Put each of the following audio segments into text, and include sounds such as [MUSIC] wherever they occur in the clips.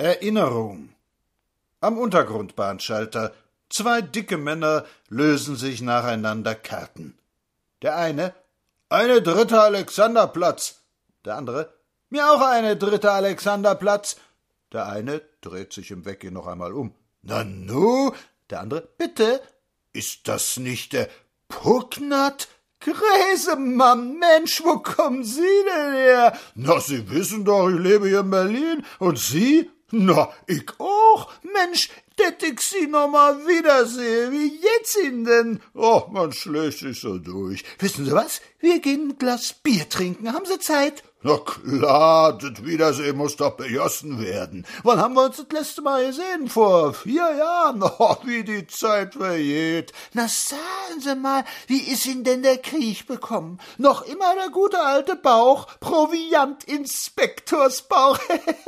Erinnerung. Am Untergrundbahnschalter zwei dicke Männer lösen sich nacheinander Karten. Der eine eine dritte Alexanderplatz. Der andere mir auch eine dritte Alexanderplatz. Der eine dreht sich im Weggehen noch einmal um. Nanu? Der andere bitte. Ist das nicht der Pucknat? Gräsemann, Mensch, wo kommen Sie denn her? Na, Sie wissen doch, ich lebe hier in Berlin. Und Sie? Na, ich auch. Mensch, det ich Sie noch mal wiedersehe. Wie geht's Ihnen denn? Oh, man schlägt sich so durch. Wissen Sie was? Wir gehen ein Glas Bier trinken. Haben Sie Zeit? Na klar, das Wiedersehen muss doch bejossen werden. Wann haben wir uns das letzte Mal gesehen? Vor vier Jahren? [LAUGHS] Oh, wie die Zeit vergeht. Na sagen Sie mal, wie ist Ihnen denn der Krieg bekommen? Noch immer der gute alte Bauch, Proviantinspektorsbauch.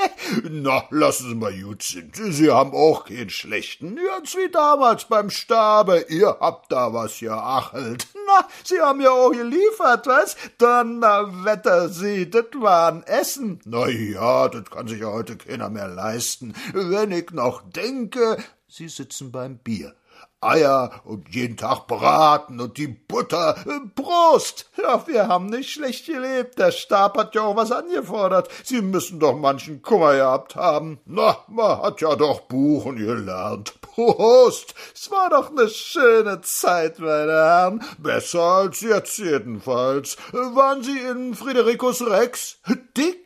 [LAUGHS] Na, lassen Sie mal gut sind. Sie haben auch keinen schlechten. Ganz wie damals beim Stabe. Ihr habt da was geachelt. Na, Sie haben ja auch geliefert, was? Donnerwetter, Sie, das war ein Essen. Na ja, das kann sich ja heute keiner mehr leisten. Wenn ich noch denke, Sie sitzen beim Bier. Eier und jeden Tag braten und die Butter. Prost! Ja, wir haben nicht schlecht gelebt. Der Stab hat ja auch was angefordert. Sie müssen doch manchen Kummer gehabt haben. Na, man hat ja doch Buchen gelernt. Prost! Es war doch ne schöne Zeit, meine Herren. Besser als jetzt jedenfalls. Waren Sie in Fridericus Rex? Dick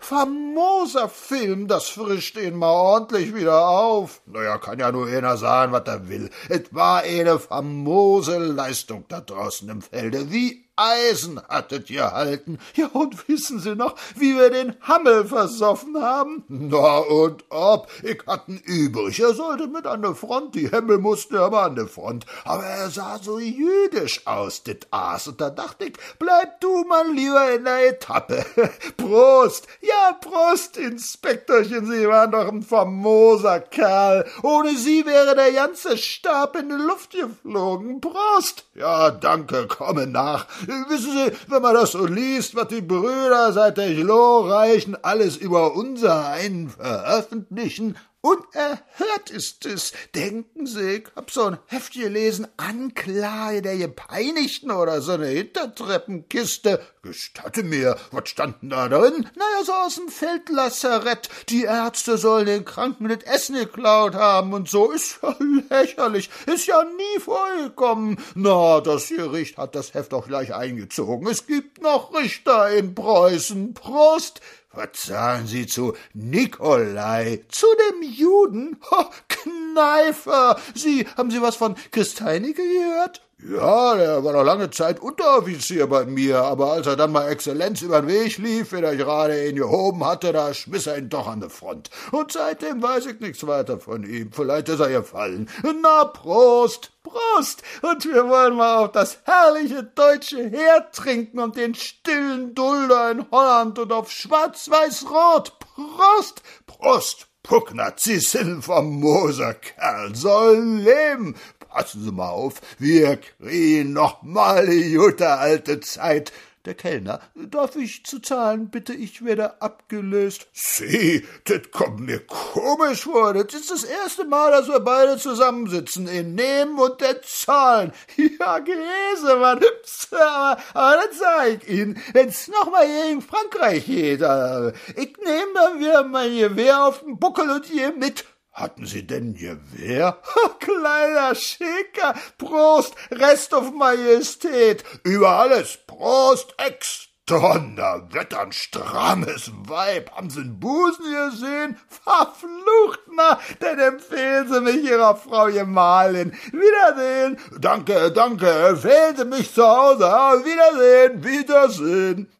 famoser Film, das frischt ihn mal ordentlich wieder auf. Naja, kann ja nur einer sagen, was er will. Es war eine famose Leistung da draußen im Felde, wie Eisen hattet ihr halten. Ja, und wissen Sie noch, wie wir den Hammel versoffen haben? Na und ob, ich hatten übrig. Er sollte mit an der Front, die Hemmel mussten ja mal an der Front. Aber er sah so jüdisch aus, dit Aas. Und da dachte ich, bleib du mal lieber in der Etappe. [LAUGHS] Prost! Ja, Prost, Inspektorchen, Sie waren doch ein famoser Kerl. Ohne Sie wäre der ganze Stab in die Luft geflogen. Prost! Ja, danke, komme nach. Wissen Sie, wenn man das so liest, was die Brüder seit der glorreichen alles über unser einen veröffentlichen, Unerhört ist es. Denken Sie, ich hab so ein Heft gelesen, Anklage der Gepeinigten oder so eine Hintertreppenkiste. Gestatte mir, was stand denn da drin? Naja, so aus dem Feldlazarett. Die Ärzte sollen den Kranken das Essen geklaut haben und so. Ist ja lächerlich. Ist ja nie vorgekommen. Na, das Gericht hat das Heft auch gleich eingezogen. Es gibt noch Richter in Preußen. Prost! Sagen Sie zu Nikolai? Zu dem Juden? Ho, Kneifer! Sie, haben Sie was von Christeinike gehört? Ja, der war noch lange Zeit Unteroffizier bei mir, aber als er dann mal Exzellenz über den Weg lief, wenn er gerade ihn gehoben hatte, da schmiss er ihn doch an die Front. Und seitdem weiß ich nichts weiter von ihm. Vielleicht ist er gefallen. Na, Prost! Prost! Und wir wollen mal auf das herrliche deutsche Heer trinken und den stillen Dulder in Holland und auf Schwarz-Weiß-Rot. Prost! Prost! Pucknat, Sie sind famoser Kerl, soll leben! Passen Sie mal auf, wir kriegen noch mal die gute alte Zeit. Der Kellner, darf ich zu zahlen, bitte, ich werde abgelöst. Sie, das kommt mir komisch vor. Das ist das erste Mal, dass wir beide zusammensitzen, in Nehmen und der Zahlen. [LAUGHS] Ja, Käsemann, aber, [LAUGHS] aber das sag ich Ihnen, wenn's noch mal gegen Frankreich geht, äh, ich nehme dann wieder mein Gewehr auf den Buckel und hier mit. Hatten Sie denn Gewehr? Kleiner Schicker, Prost, Rest auf Majestät, über alles, Prost, Ex, Donnerwetter, ein strammes Weib. Haben Sie einen Busen gesehen? Verflucht, na, denn empfehlen Sie mich Ihrer Frau Gemahlin. Wiedersehen. Danke, danke, empfehlen Sie mich zu Hause. Wiedersehen, Wiedersehen.